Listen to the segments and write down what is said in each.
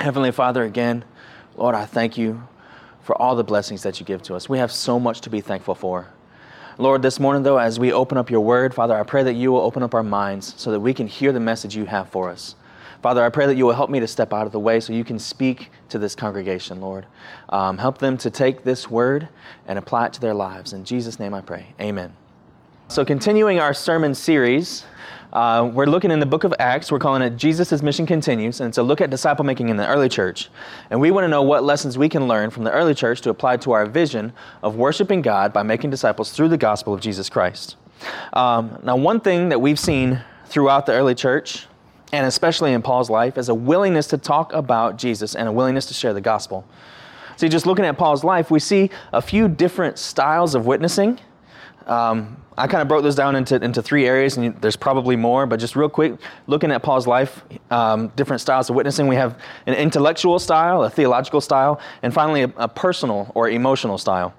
Heavenly Father, again, Lord, I thank you for all the blessings that you give to us. We have so much to be thankful for. Lord, this morning, though, as we open up your word, Father, I pray that you will open up our minds so that we can hear the message you have for us. Father, I pray that you will help me to step out of the way so you can speak to this congregation, Lord. Um, help them to take this word and apply it to their lives. In Jesus' name I pray. Amen. So, continuing our sermon series, uh, we're looking in the book of Acts. We're calling it Jesus' Mission Continues, and it's a look at disciple making in the early church. And we want to know what lessons we can learn from the early church to apply to our vision of worshiping God by making disciples through the gospel of Jesus Christ. Um, now, one thing that we've seen throughout the early church, and especially in Paul's life, is a willingness to talk about Jesus and a willingness to share the gospel. See, just looking at Paul's life, we see a few different styles of witnessing. Um, I kind of broke this down into, into three areas, and there's probably more, but just real quick, looking at Paul's life, um, different styles of witnessing. We have an intellectual style, a theological style, and finally a, a personal or emotional style.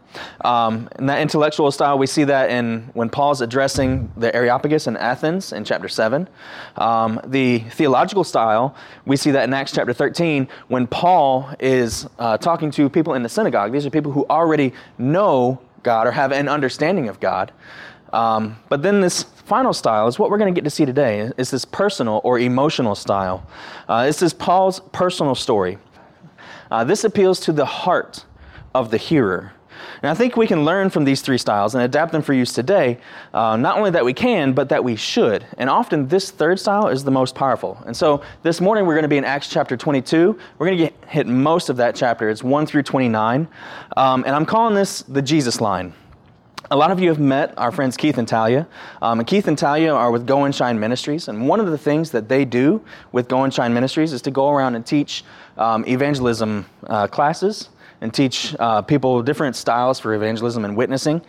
Um, in that intellectual style, we see that in when Paul's addressing the Areopagus in Athens in chapter 7. Um, the theological style, we see that in Acts chapter 13 when Paul is uh, talking to people in the synagogue. These are people who already know God or have an understanding of God. Um, but then this final style is what we're going to get to see today. Is this personal or emotional style? Uh, this is Paul's personal story. Uh, this appeals to the heart of the hearer. And I think we can learn from these three styles and adapt them for use today. Uh, not only that we can, but that we should. And often this third style is the most powerful. And so this morning we're going to be in Acts chapter 22. We're going to hit most of that chapter. It's 1 through 29. Um, and I'm calling this the Jesus line. A lot of you have met our friends Keith and Talia. Um, and Keith and Talia are with Go and Shine Ministries. And one of the things that they do with Go and Shine Ministries is to go around and teach um, evangelism uh, classes and teach uh, people different styles for evangelism and witnessing.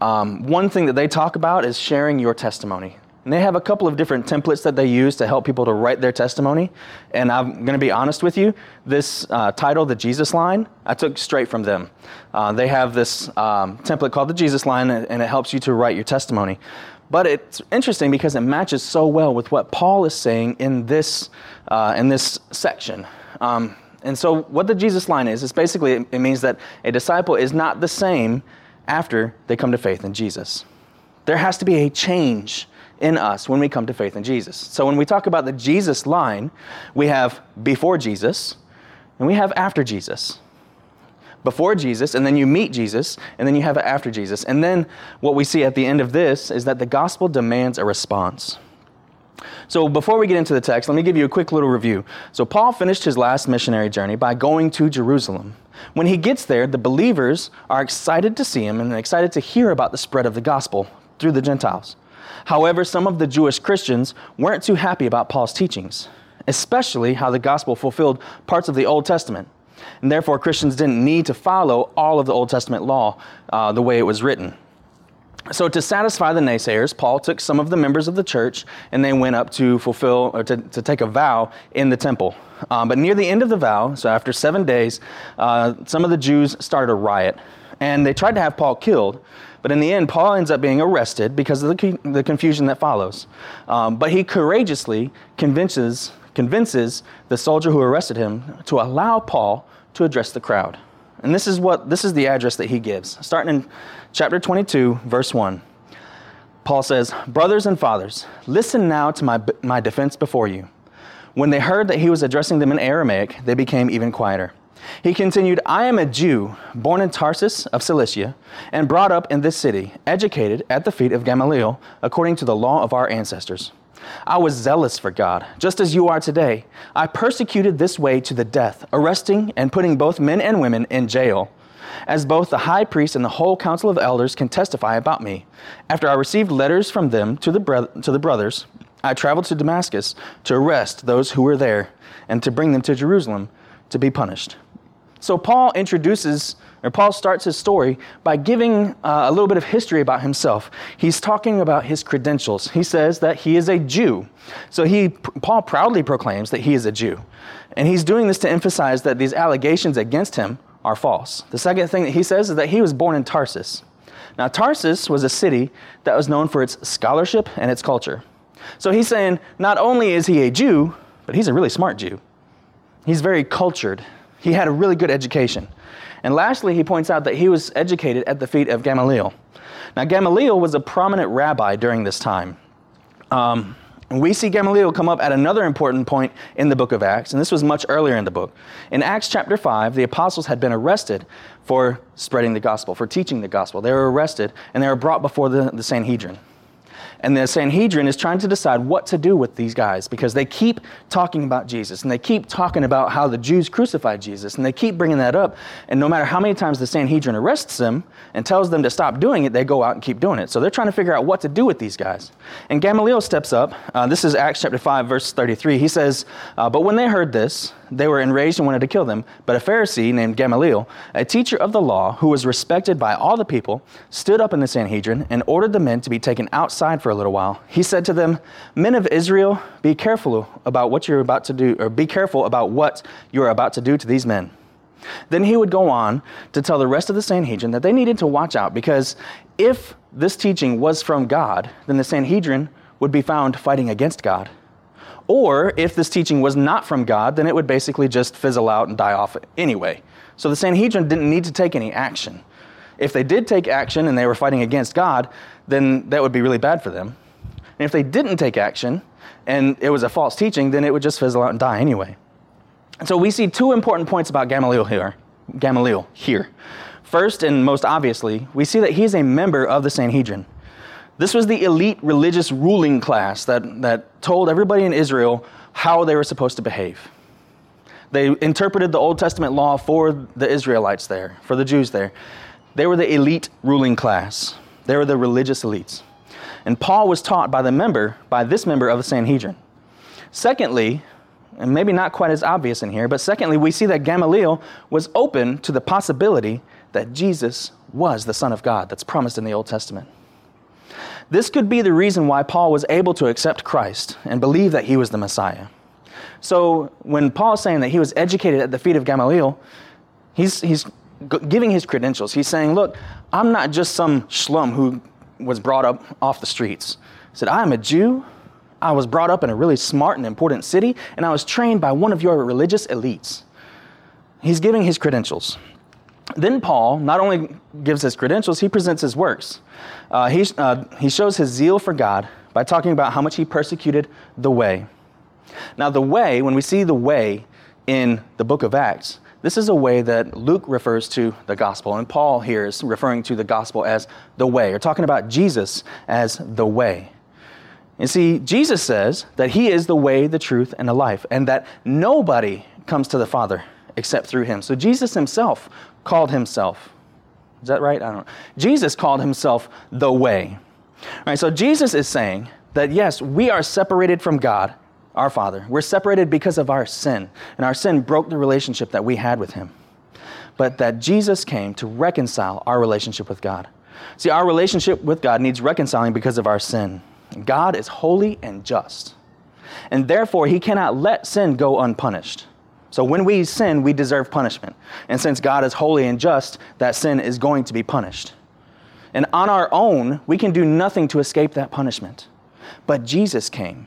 Um, one thing that they talk about is sharing your testimony. And they have a couple of different templates that they use to help people to write their testimony. And I'm going to be honest with you, this uh, title, The Jesus Line, I took straight from them. Uh, they have this um, template called The Jesus Line, and it helps you to write your testimony. But it's interesting because it matches so well with what Paul is saying in this, uh, in this section. Um, and so, what the Jesus line is, is basically it means that a disciple is not the same after they come to faith in Jesus. There has to be a change in us when we come to faith in Jesus. So when we talk about the Jesus line, we have before Jesus and we have after Jesus. Before Jesus, and then you meet Jesus, and then you have after Jesus. And then what we see at the end of this is that the gospel demands a response. So before we get into the text, let me give you a quick little review. So Paul finished his last missionary journey by going to Jerusalem. When he gets there, the believers are excited to see him and excited to hear about the spread of the gospel through the Gentiles. However, some of the Jewish Christians weren't too happy about Paul's teachings, especially how the gospel fulfilled parts of the Old Testament. And therefore, Christians didn't need to follow all of the Old Testament law uh, the way it was written. So, to satisfy the naysayers, Paul took some of the members of the church and they went up to fulfill or to, to take a vow in the temple. Um, but near the end of the vow, so after seven days, uh, some of the Jews started a riot and they tried to have Paul killed. But in the end, Paul ends up being arrested because of the, the confusion that follows. Um, but he courageously convinces, convinces the soldier who arrested him to allow Paul to address the crowd. And this is what this is the address that he gives. Starting in chapter 22, verse 1. Paul says, Brothers and fathers, listen now to my, my defense before you. When they heard that he was addressing them in Aramaic, they became even quieter. He continued, I am a Jew, born in Tarsus of Cilicia, and brought up in this city, educated at the feet of Gamaliel, according to the law of our ancestors. I was zealous for God, just as you are today. I persecuted this way to the death, arresting and putting both men and women in jail, as both the high priest and the whole council of elders can testify about me. After I received letters from them to the, bro- to the brothers, I traveled to Damascus to arrest those who were there and to bring them to Jerusalem to be punished. So Paul introduces, Paul starts his story by giving uh, a little bit of history about himself. He's talking about his credentials. He says that he is a Jew. So he, Paul proudly proclaims that he is a Jew. And he's doing this to emphasize that these allegations against him are false. The second thing that he says is that he was born in Tarsus. Now, Tarsus was a city that was known for its scholarship and its culture. So he's saying not only is he a Jew, but he's a really smart Jew. He's very cultured. He had a really good education. And lastly, he points out that he was educated at the feet of Gamaliel. Now, Gamaliel was a prominent rabbi during this time. Um, and we see Gamaliel come up at another important point in the book of Acts, and this was much earlier in the book. In Acts chapter 5, the apostles had been arrested for spreading the gospel, for teaching the gospel. They were arrested and they were brought before the, the Sanhedrin. And the Sanhedrin is trying to decide what to do with these guys because they keep talking about Jesus and they keep talking about how the Jews crucified Jesus and they keep bringing that up. And no matter how many times the Sanhedrin arrests them and tells them to stop doing it, they go out and keep doing it. So they're trying to figure out what to do with these guys. And Gamaliel steps up. Uh, this is Acts chapter 5, verse 33. He says, uh, But when they heard this, they were enraged and wanted to kill them. But a Pharisee named Gamaliel, a teacher of the law who was respected by all the people, stood up in the Sanhedrin and ordered the men to be taken outside for a little while. He said to them, Men of Israel, be careful about what you're about to do, or be careful about what you are about to do to these men. Then he would go on to tell the rest of the Sanhedrin that they needed to watch out because if this teaching was from God, then the Sanhedrin would be found fighting against God. Or if this teaching was not from God, then it would basically just fizzle out and die off anyway. So the Sanhedrin didn't need to take any action. If they did take action and they were fighting against God, then that would be really bad for them. And if they didn't take action and it was a false teaching, then it would just fizzle out and die anyway. And so we see two important points about Gamaliel here. Gamaliel here. First and most obviously, we see that he is a member of the Sanhedrin. This was the elite religious ruling class that, that told everybody in Israel how they were supposed to behave. They interpreted the Old Testament law for the Israelites there, for the Jews there. They were the elite ruling class. They were the religious elites. And Paul was taught by the member, by this member of the Sanhedrin. Secondly, and maybe not quite as obvious in here, but secondly, we see that Gamaliel was open to the possibility that Jesus was the Son of God that's promised in the Old Testament. This could be the reason why Paul was able to accept Christ and believe that he was the Messiah. So when Paul is saying that he was educated at the feet of Gamaliel, he's, he's giving his credentials. He's saying, Look, I'm not just some schlum who was brought up off the streets. He said, I am a Jew. I was brought up in a really smart and important city, and I was trained by one of your religious elites. He's giving his credentials. Then Paul not only gives his credentials, he presents his works. Uh, he, uh, he shows his zeal for God by talking about how much he persecuted the way. Now, the way, when we see the way in the book of Acts, this is a way that Luke refers to the gospel, and Paul here is referring to the gospel as the way, or talking about Jesus as the way. You see, Jesus says that he is the way, the truth, and the life, and that nobody comes to the Father except through him. So Jesus himself called himself. Is that right? I don't know. Jesus called himself the way. All right, so Jesus is saying that yes, we are separated from God, our Father. We're separated because of our sin, and our sin broke the relationship that we had with him. But that Jesus came to reconcile our relationship with God. See, our relationship with God needs reconciling because of our sin. God is holy and just. And therefore, he cannot let sin go unpunished. So when we sin, we deserve punishment. And since God is holy and just, that sin is going to be punished. And on our own, we can do nothing to escape that punishment. But Jesus came,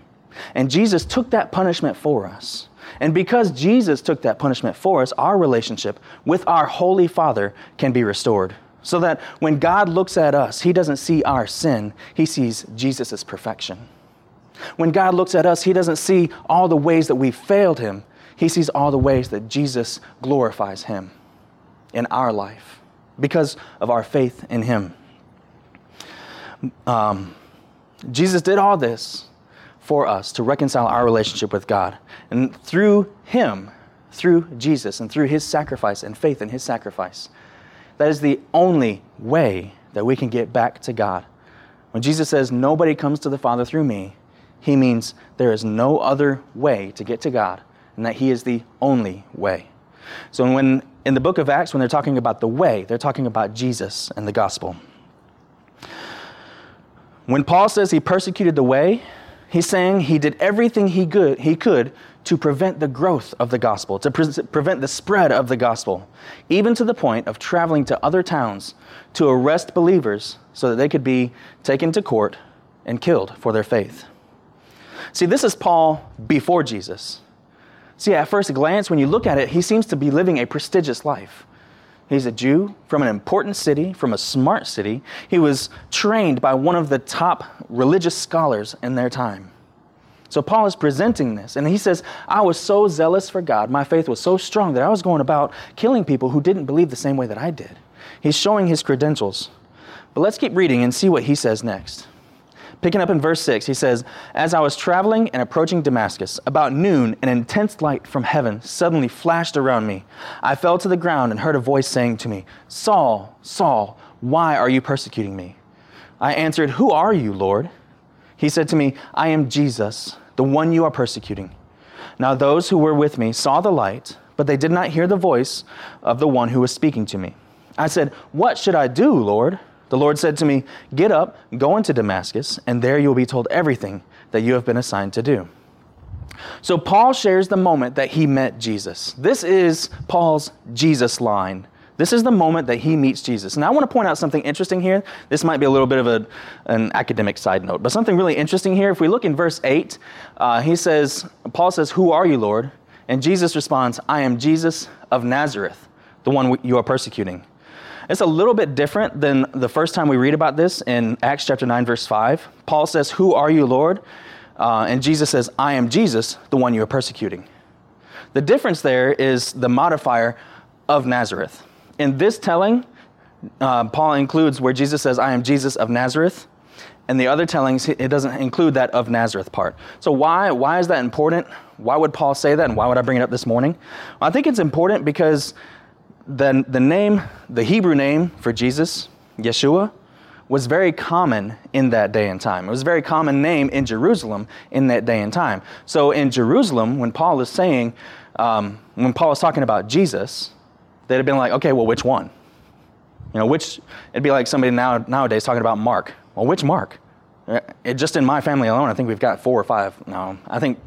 and Jesus took that punishment for us. And because Jesus took that punishment for us, our relationship with our Holy Father can be restored. So that when God looks at us, He doesn't see our sin, He sees Jesus' perfection. When God looks at us, He doesn't see all the ways that we failed Him, he sees all the ways that Jesus glorifies Him in our life because of our faith in Him. Um, Jesus did all this for us to reconcile our relationship with God. And through Him, through Jesus, and through His sacrifice and faith in His sacrifice, that is the only way that we can get back to God. When Jesus says, Nobody comes to the Father through me, He means there is no other way to get to God and that He is the only way. So when in the book of Acts, when they're talking about the way, they're talking about Jesus and the gospel. When Paul says he persecuted the way, he's saying he did everything he could, he could to prevent the growth of the gospel, to pre- prevent the spread of the gospel, even to the point of traveling to other towns to arrest believers so that they could be taken to court and killed for their faith. See, this is Paul before Jesus. See, at first glance, when you look at it, he seems to be living a prestigious life. He's a Jew from an important city, from a smart city. He was trained by one of the top religious scholars in their time. So Paul is presenting this, and he says, I was so zealous for God, my faith was so strong that I was going about killing people who didn't believe the same way that I did. He's showing his credentials. But let's keep reading and see what he says next. Picking up in verse 6, he says, As I was traveling and approaching Damascus, about noon, an intense light from heaven suddenly flashed around me. I fell to the ground and heard a voice saying to me, Saul, Saul, why are you persecuting me? I answered, Who are you, Lord? He said to me, I am Jesus, the one you are persecuting. Now those who were with me saw the light, but they did not hear the voice of the one who was speaking to me. I said, What should I do, Lord? The Lord said to me, Get up, go into Damascus, and there you will be told everything that you have been assigned to do. So, Paul shares the moment that he met Jesus. This is Paul's Jesus line. This is the moment that he meets Jesus. And I want to point out something interesting here. This might be a little bit of a, an academic side note, but something really interesting here. If we look in verse 8, uh, he says, Paul says, Who are you, Lord? And Jesus responds, I am Jesus of Nazareth, the one you are persecuting. It's a little bit different than the first time we read about this in Acts chapter 9, verse 5. Paul says, Who are you, Lord? Uh, and Jesus says, I am Jesus, the one you are persecuting. The difference there is the modifier of Nazareth. In this telling, uh, Paul includes where Jesus says, I am Jesus of Nazareth. And the other tellings, it doesn't include that of Nazareth part. So, why, why is that important? Why would Paul say that? And why would I bring it up this morning? I think it's important because the, the name, the Hebrew name for Jesus, Yeshua, was very common in that day and time. It was a very common name in Jerusalem in that day and time. So in Jerusalem, when Paul is saying, um, when Paul is talking about Jesus, they'd have been like, okay, well, which one? You know, which, it'd be like somebody now, nowadays talking about Mark. Well, which Mark? It, just in my family alone, I think we've got four or five. No, I think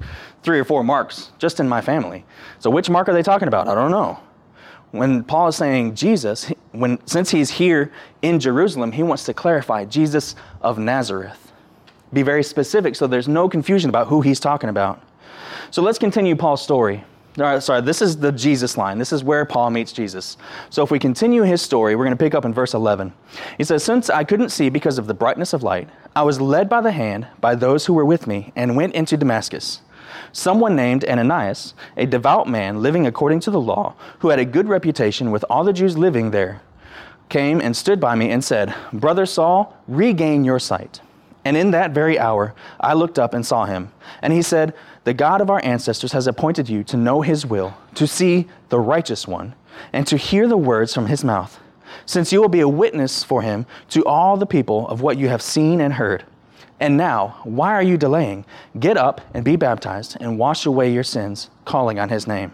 three or four marks just in my family. So which mark are they talking about? I don't know when Paul is saying Jesus, when, since he's here in Jerusalem, he wants to clarify Jesus of Nazareth. Be very specific so there's no confusion about who he's talking about. So let's continue Paul's story. All right, sorry, this is the Jesus line. This is where Paul meets Jesus. So if we continue his story, we're going to pick up in verse 11. He says, Since I couldn't see because of the brightness of light, I was led by the hand by those who were with me and went into Damascus. Someone named Ananias, a devout man living according to the law, who had a good reputation with all the Jews living there, came and stood by me and said, Brother Saul, regain your sight. And in that very hour, I looked up and saw him. And he said, The God of our ancestors has appointed you to know his will, to see the righteous one, and to hear the words from his mouth, since you will be a witness for him to all the people of what you have seen and heard. And now, why are you delaying? Get up and be baptized and wash away your sins, calling on his name.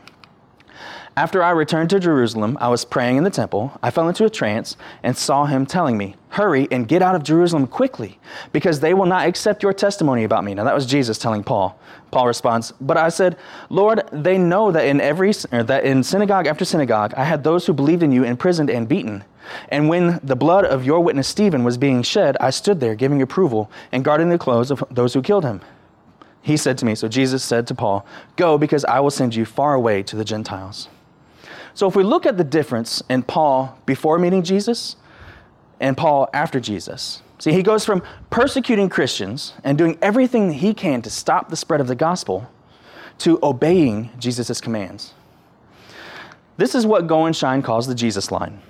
After I returned to Jerusalem, I was praying in the temple. I fell into a trance and saw him telling me, Hurry and get out of Jerusalem quickly, because they will not accept your testimony about me. Now, that was Jesus telling Paul. Paul responds, But I said, Lord, they know that in every that in synagogue after synagogue I had those who believed in you imprisoned and beaten. And when the blood of your witness Stephen was being shed, I stood there giving approval and guarding the clothes of those who killed him. He said to me, so Jesus said to Paul, Go, because I will send you far away to the Gentiles. So if we look at the difference in Paul before meeting Jesus and Paul after Jesus, see, he goes from persecuting Christians and doing everything he can to stop the spread of the gospel to obeying Jesus' commands. This is what Go and Shine calls the Jesus line.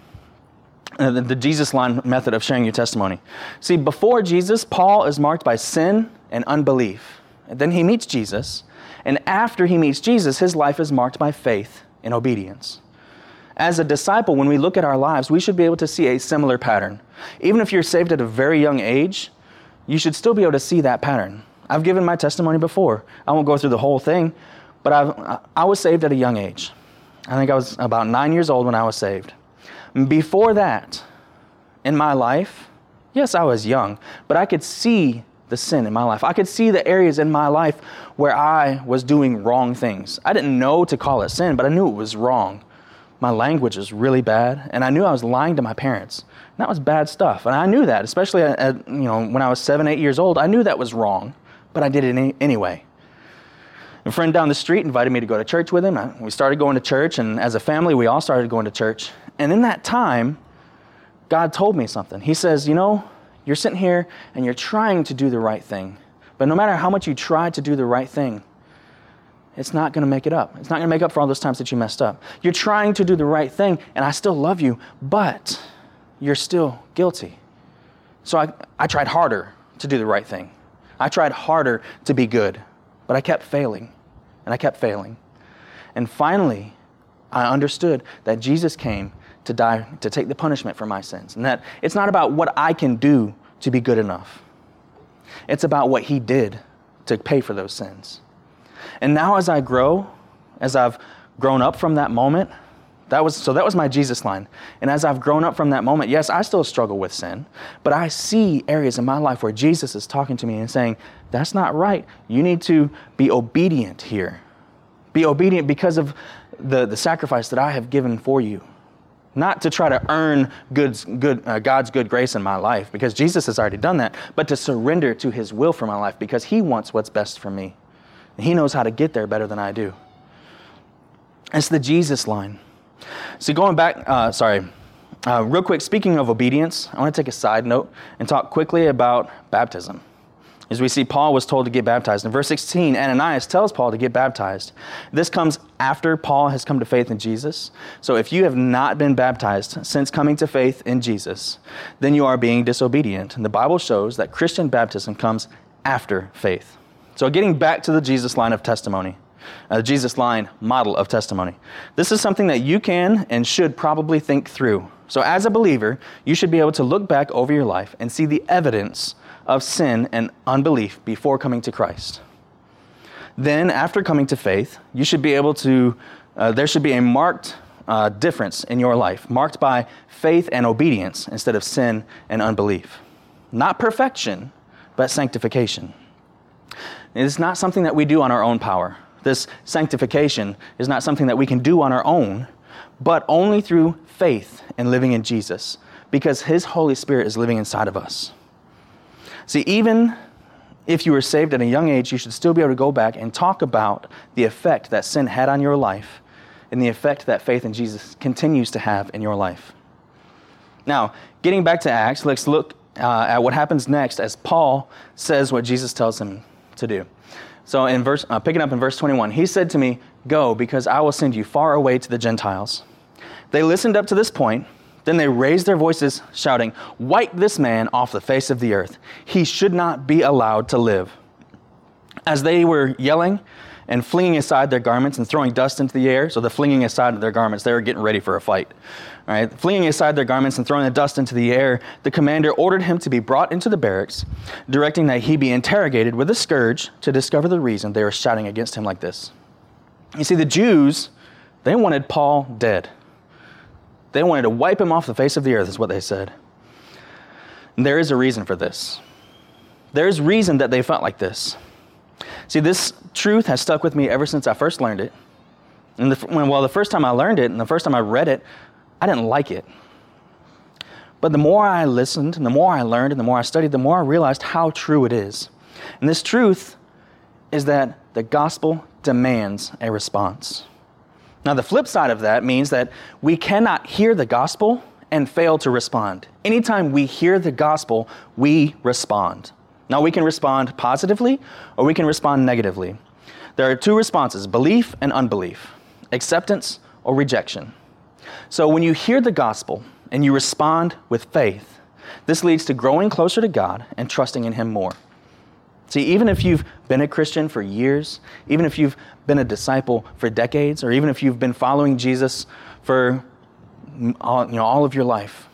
Uh, the, the Jesus line method of sharing your testimony. See, before Jesus, Paul is marked by sin and unbelief. And then he meets Jesus. And after he meets Jesus, his life is marked by faith and obedience. As a disciple, when we look at our lives, we should be able to see a similar pattern. Even if you're saved at a very young age, you should still be able to see that pattern. I've given my testimony before. I won't go through the whole thing, but I've, I was saved at a young age. I think I was about nine years old when I was saved. Before that, in my life, yes, I was young, but I could see the sin in my life. I could see the areas in my life where I was doing wrong things. I didn't know to call it sin, but I knew it was wrong. My language was really bad, and I knew I was lying to my parents. And that was bad stuff, and I knew that, especially at, you know when I was seven, eight years old. I knew that was wrong, but I did it any, anyway. A friend down the street invited me to go to church with him. We started going to church, and as a family, we all started going to church. And in that time, God told me something. He says, You know, you're sitting here and you're trying to do the right thing. But no matter how much you try to do the right thing, it's not going to make it up. It's not going to make up for all those times that you messed up. You're trying to do the right thing, and I still love you, but you're still guilty. So I, I tried harder to do the right thing. I tried harder to be good, but I kept failing and I kept failing. And finally, I understood that Jesus came to die, to take the punishment for my sins. And that it's not about what I can do to be good enough, it's about what He did to pay for those sins. And now, as I grow, as I've grown up from that moment, that was so that was my Jesus line. And as I've grown up from that moment, yes, I still struggle with sin, but I see areas in my life where Jesus is talking to me and saying, that's not right. You need to be obedient here. Be obedient because of the, the sacrifice that I have given for you. Not to try to earn good, good, uh, God's good grace in my life, because Jesus has already done that, but to surrender to His will for my life, because He wants what's best for me. And He knows how to get there better than I do. It's the Jesus line. See, going back, uh, sorry, uh, real quick, speaking of obedience, I want to take a side note and talk quickly about baptism. As we see, Paul was told to get baptized. In verse 16, Ananias tells Paul to get baptized. This comes after Paul has come to faith in Jesus. So if you have not been baptized since coming to faith in Jesus, then you are being disobedient. And the Bible shows that Christian baptism comes after faith. So getting back to the Jesus line of testimony, uh, Jesus line model of testimony. This is something that you can and should probably think through. So, as a believer, you should be able to look back over your life and see the evidence of sin and unbelief before coming to Christ. Then, after coming to faith, you should be able to, uh, there should be a marked uh, difference in your life, marked by faith and obedience instead of sin and unbelief. Not perfection, but sanctification. It is not something that we do on our own power. This sanctification is not something that we can do on our own, but only through faith and living in Jesus, because His Holy Spirit is living inside of us. See, even if you were saved at a young age, you should still be able to go back and talk about the effect that sin had on your life and the effect that faith in Jesus continues to have in your life. Now, getting back to Acts, let's look uh, at what happens next as Paul says what Jesus tells him to do. So, in verse, uh, picking up in verse 21, he said to me, Go, because I will send you far away to the Gentiles. They listened up to this point then they raised their voices, shouting, Wipe this man off the face of the earth. He should not be allowed to live. As they were yelling and flinging aside their garments and throwing dust into the air, so the flinging aside of their garments, they were getting ready for a fight. Right, flinging aside their garments and throwing the dust into the air, the commander ordered him to be brought into the barracks, directing that he be interrogated with a scourge to discover the reason they were shouting against him like this. You see, the Jews, they wanted Paul dead. They wanted to wipe him off the face of the earth, is what they said. And there is a reason for this. There's reason that they felt like this. See, this truth has stuck with me ever since I first learned it. And the, when, well, the first time I learned it and the first time I read it, I didn't like it. But the more I listened and the more I learned and the more I studied, the more I realized how true it is. And this truth is that the gospel demands a response. Now, the flip side of that means that we cannot hear the gospel and fail to respond. Anytime we hear the gospel, we respond. Now, we can respond positively or we can respond negatively. There are two responses belief and unbelief, acceptance or rejection. So, when you hear the gospel and you respond with faith, this leads to growing closer to God and trusting in Him more. See, even if you've been a Christian for years, even if you've been a disciple for decades, or even if you've been following Jesus for all, you know, all of your life,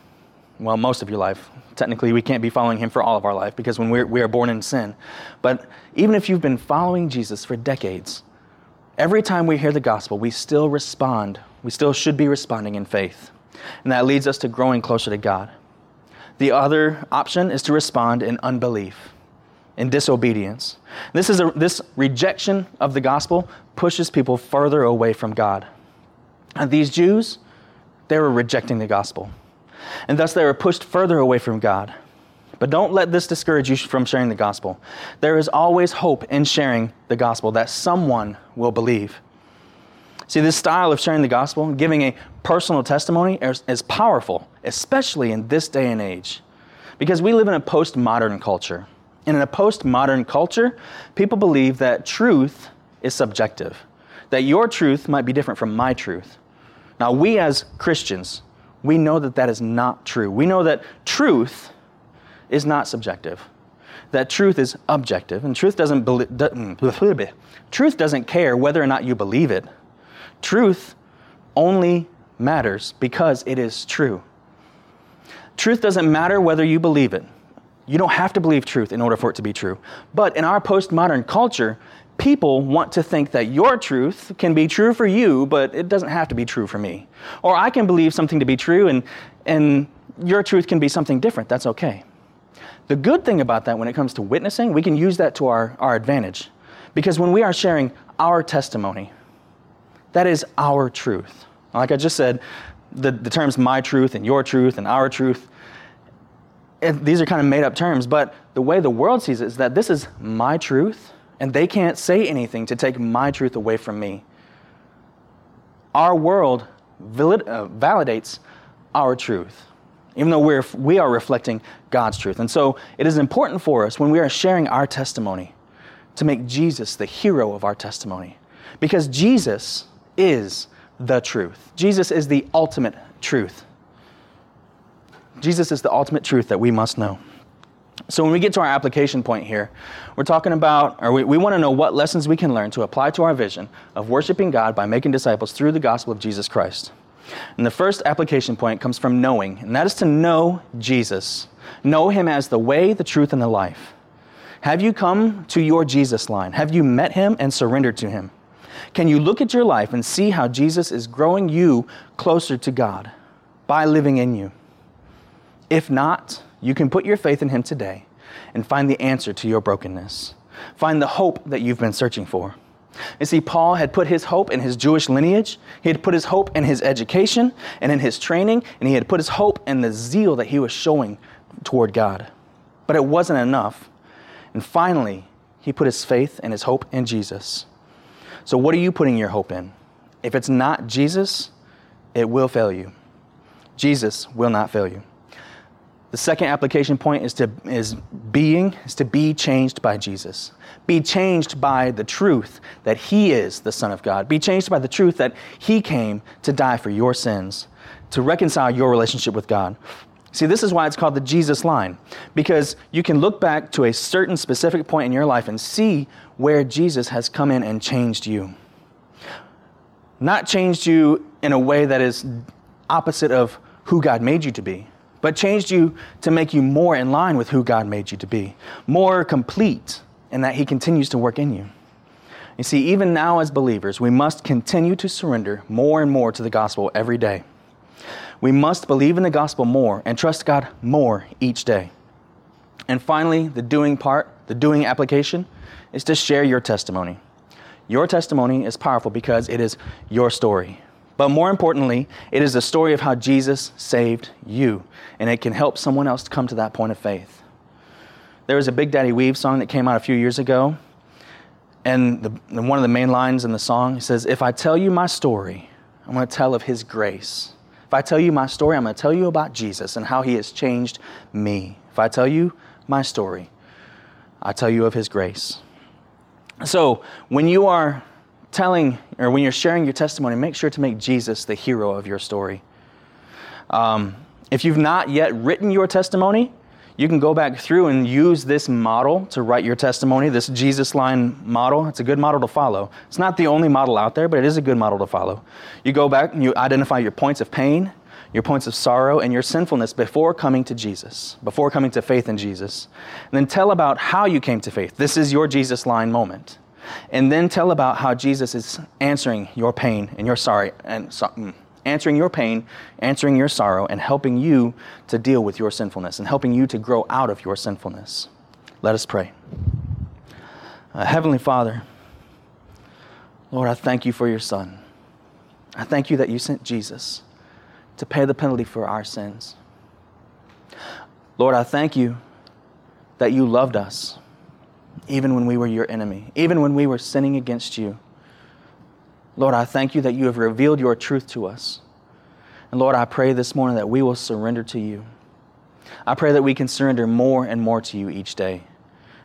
well, most of your life, technically we can't be following him for all of our life because when we're, we are born in sin. But even if you've been following Jesus for decades, every time we hear the gospel, we still respond. We still should be responding in faith. And that leads us to growing closer to God. The other option is to respond in unbelief in disobedience. This, is a, this rejection of the gospel pushes people further away from God. And these Jews, they were rejecting the gospel. And thus they were pushed further away from God. But don't let this discourage you from sharing the gospel. There is always hope in sharing the gospel that someone will believe. See, this style of sharing the gospel, giving a personal testimony, is, is powerful, especially in this day and age. Because we live in a postmodern culture. And in a postmodern culture, people believe that truth is subjective, that your truth might be different from my truth. Now, we as Christians, we know that that is not true. We know that truth is not subjective, that truth is objective, and truth doesn't, be, mm, truth doesn't care whether or not you believe it. Truth only matters because it is true. Truth doesn't matter whether you believe it. You don't have to believe truth in order for it to be true. But in our postmodern culture, people want to think that your truth can be true for you, but it doesn't have to be true for me. Or I can believe something to be true and, and your truth can be something different. That's okay. The good thing about that when it comes to witnessing, we can use that to our, our advantage. Because when we are sharing our testimony, that is our truth. Like I just said, the, the terms my truth and your truth and our truth, these are kind of made up terms, but the way the world sees it is that this is my truth, and they can't say anything to take my truth away from me. Our world valid, uh, validates our truth, even though we're, we are reflecting God's truth. And so it is important for us when we are sharing our testimony to make Jesus the hero of our testimony. Because Jesus is the truth. Jesus is the ultimate truth. Jesus is the ultimate truth that we must know. So, when we get to our application point here, we're talking about, or we, we want to know what lessons we can learn to apply to our vision of worshiping God by making disciples through the gospel of Jesus Christ. And the first application point comes from knowing, and that is to know Jesus. Know him as the way, the truth, and the life. Have you come to your Jesus line? Have you met him and surrendered to him? Can you look at your life and see how Jesus is growing you closer to God by living in you? If not, you can put your faith in Him today and find the answer to your brokenness. Find the hope that you've been searching for. You see, Paul had put his hope in his Jewish lineage, he had put his hope in his education and in his training, and he had put his hope in the zeal that he was showing toward God. But it wasn't enough. And finally, he put his faith and his hope in Jesus. So, what are you putting your hope in? If it's not Jesus, it will fail you. Jesus will not fail you. The second application point is to is being is to be changed by Jesus. Be changed by the truth that he is the son of God. Be changed by the truth that he came to die for your sins, to reconcile your relationship with God. See, this is why it's called the Jesus line, because you can look back to a certain specific point in your life and see where Jesus has come in and changed you. Not changed you in a way that is opposite of who God made you to be, but changed you to make you more in line with who God made you to be, more complete in that He continues to work in you. You see, even now as believers, we must continue to surrender more and more to the gospel every day. We must believe in the gospel more and trust God more each day. And finally, the doing part, the doing application, is to share your testimony. Your testimony is powerful because it is your story. But more importantly, it is the story of how Jesus saved you, and it can help someone else to come to that point of faith. There was a Big Daddy Weave song that came out a few years ago, and the, one of the main lines in the song says, If I tell you my story, I'm going to tell of His grace. If I tell you my story, I'm going to tell you about Jesus and how he has changed me. If I tell you my story, I tell you of his grace. So, when you are telling or when you're sharing your testimony, make sure to make Jesus the hero of your story. Um, if you've not yet written your testimony, you can go back through and use this model to write your testimony, this Jesus line model. It's a good model to follow. It's not the only model out there, but it is a good model to follow. You go back and you identify your points of pain, your points of sorrow, and your sinfulness before coming to Jesus, before coming to faith in Jesus. And then tell about how you came to faith. This is your Jesus line moment. And then tell about how Jesus is answering your pain and your sorry and so, mm, answering your pain, answering your sorrow, and helping you to deal with your sinfulness and helping you to grow out of your sinfulness. Let us pray. Uh, Heavenly Father, Lord, I thank you for your Son. I thank you that you sent Jesus to pay the penalty for our sins. Lord, I thank you that you loved us even when we were your enemy, even when we were sinning against you. Lord, I thank you that you have revealed your truth to us. And Lord, I pray this morning that we will surrender to you. I pray that we can surrender more and more to you each day.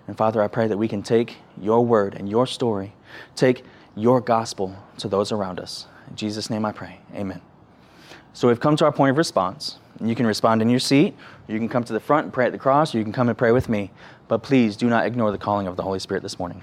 And Father, I pray that we can take your word and your story, take your gospel to those around us. In Jesus' name I pray. Amen. So we've come to our point of response. You can respond in your seat, you can come to the front and pray at the cross, or you can come and pray with me. But please do not ignore the calling of the Holy Spirit this morning.